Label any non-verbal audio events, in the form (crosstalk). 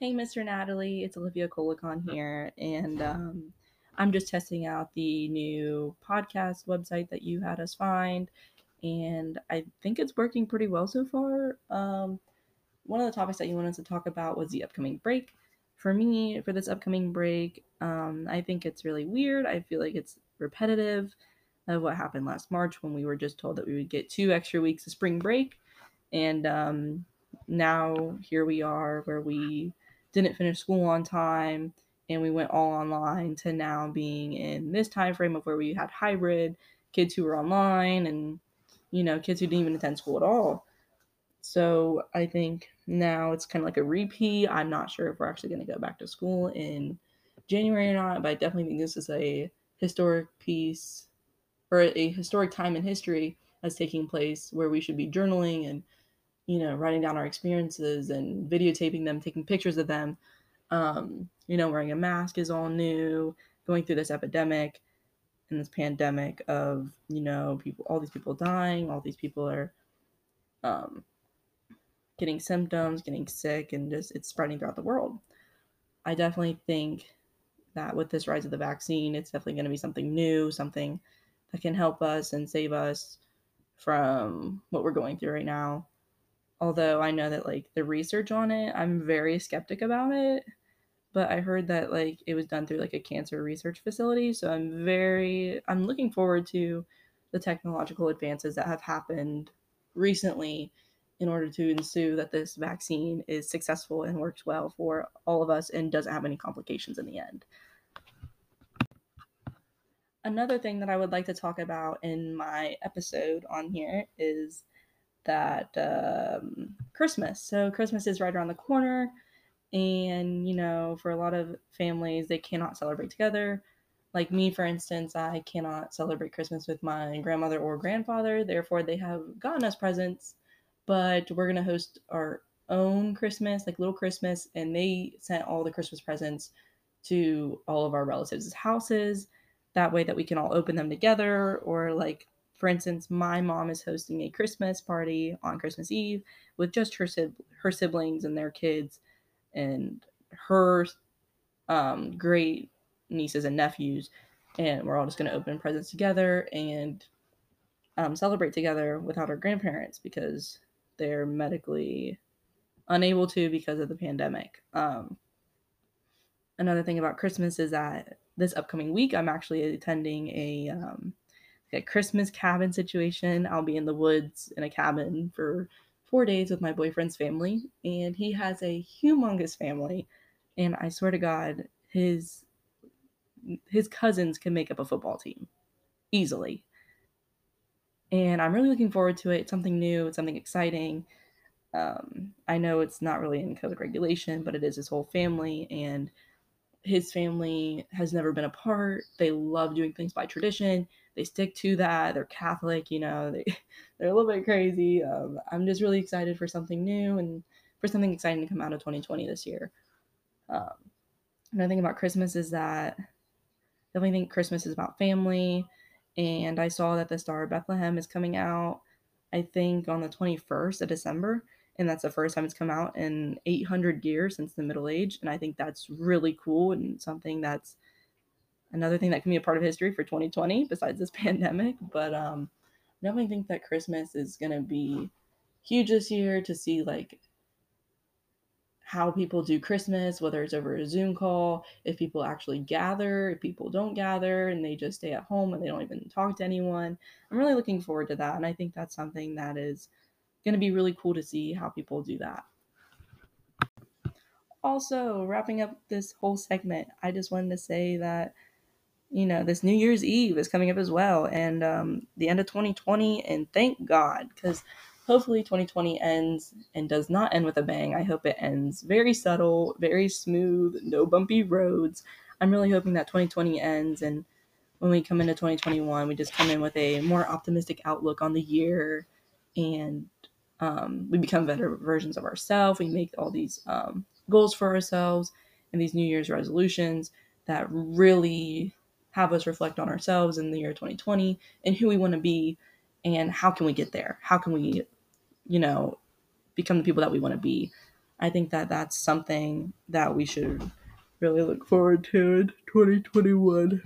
Hey, Mr. Natalie, it's Olivia Colicon here, and um, I'm just testing out the new podcast website that you had us find, and I think it's working pretty well so far. Um, one of the topics that you wanted to talk about was the upcoming break. For me, for this upcoming break, um, I think it's really weird. I feel like it's repetitive of what happened last March when we were just told that we would get two extra weeks of spring break, and um, now here we are where we didn't finish school on time and we went all online to now being in this time frame of where we had hybrid kids who were online and you know kids who didn't even attend school at all. So i think now it's kind of like a repeat. I'm not sure if we're actually going to go back to school in january or not but i definitely think this is a historic piece or a historic time in history that's taking place where we should be journaling and you know, writing down our experiences and videotaping them, taking pictures of them. Um, you know, wearing a mask is all new, going through this epidemic and this pandemic of, you know, people, all these people dying, all these people are um, getting symptoms, getting sick, and just it's spreading throughout the world. I definitely think that with this rise of the vaccine, it's definitely going to be something new, something that can help us and save us from what we're going through right now although I know that like the research on it, I'm very skeptic about it. But I heard that like it was done through like a cancer research facility, so I'm very I'm looking forward to the technological advances that have happened recently in order to ensue that this vaccine is successful and works well for all of us and doesn't have any complications in the end. Another thing that I would like to talk about in my episode on here is that um, Christmas. So Christmas is right around the corner, and you know, for a lot of families, they cannot celebrate together. Like me, for instance, I cannot celebrate Christmas with my grandmother or grandfather. Therefore, they have gotten us presents, but we're gonna host our own Christmas, like little Christmas, and they sent all the Christmas presents to all of our relatives' houses. That way, that we can all open them together, or like for instance, my mom is hosting a Christmas party on Christmas Eve with just her her siblings and their kids, and her um, great nieces and nephews, and we're all just going to open presents together and um, celebrate together without our grandparents because they're medically unable to because of the pandemic. Um, another thing about Christmas is that this upcoming week I'm actually attending a um, a Christmas cabin situation. I'll be in the woods in a cabin for four days with my boyfriend's family, and he has a humongous family. And I swear to God, his his cousins can make up a football team easily. And I'm really looking forward to it. It's something new. It's something exciting. Um, I know it's not really in code regulation, but it is his whole family, and his family has never been apart. They love doing things by tradition they stick to that. They're Catholic, you know, they (laughs) they're a little bit crazy. Um, I'm just really excited for something new and for something exciting to come out of 2020 this year. Um, another thing about Christmas is that I definitely think Christmas is about family. And I saw that the Star of Bethlehem is coming out, I think, on the 21st of December. And that's the first time it's come out in 800 years since the Middle Age. And I think that's really cool and something that's another thing that can be a part of history for 2020 besides this (laughs) pandemic. But um, I definitely think that Christmas is going to be huge this year to see like how people do Christmas, whether it's over a Zoom call, if people actually gather, if people don't gather and they just stay at home and they don't even talk to anyone. I'm really looking forward to that. And I think that's something that is going to be really cool to see how people do that. Also, wrapping up this whole segment, I just wanted to say that you know, this New Year's Eve is coming up as well, and um, the end of 2020. And thank God, because hopefully 2020 ends and does not end with a bang. I hope it ends very subtle, very smooth, no bumpy roads. I'm really hoping that 2020 ends and when we come into 2021, we just come in with a more optimistic outlook on the year and um, we become better versions of ourselves. We make all these um, goals for ourselves and these New Year's resolutions that really have us reflect on ourselves in the year 2020 and who we want to be and how can we get there? How can we, you know, become the people that we want to be? I think that that's something that we should really look forward to in 2021.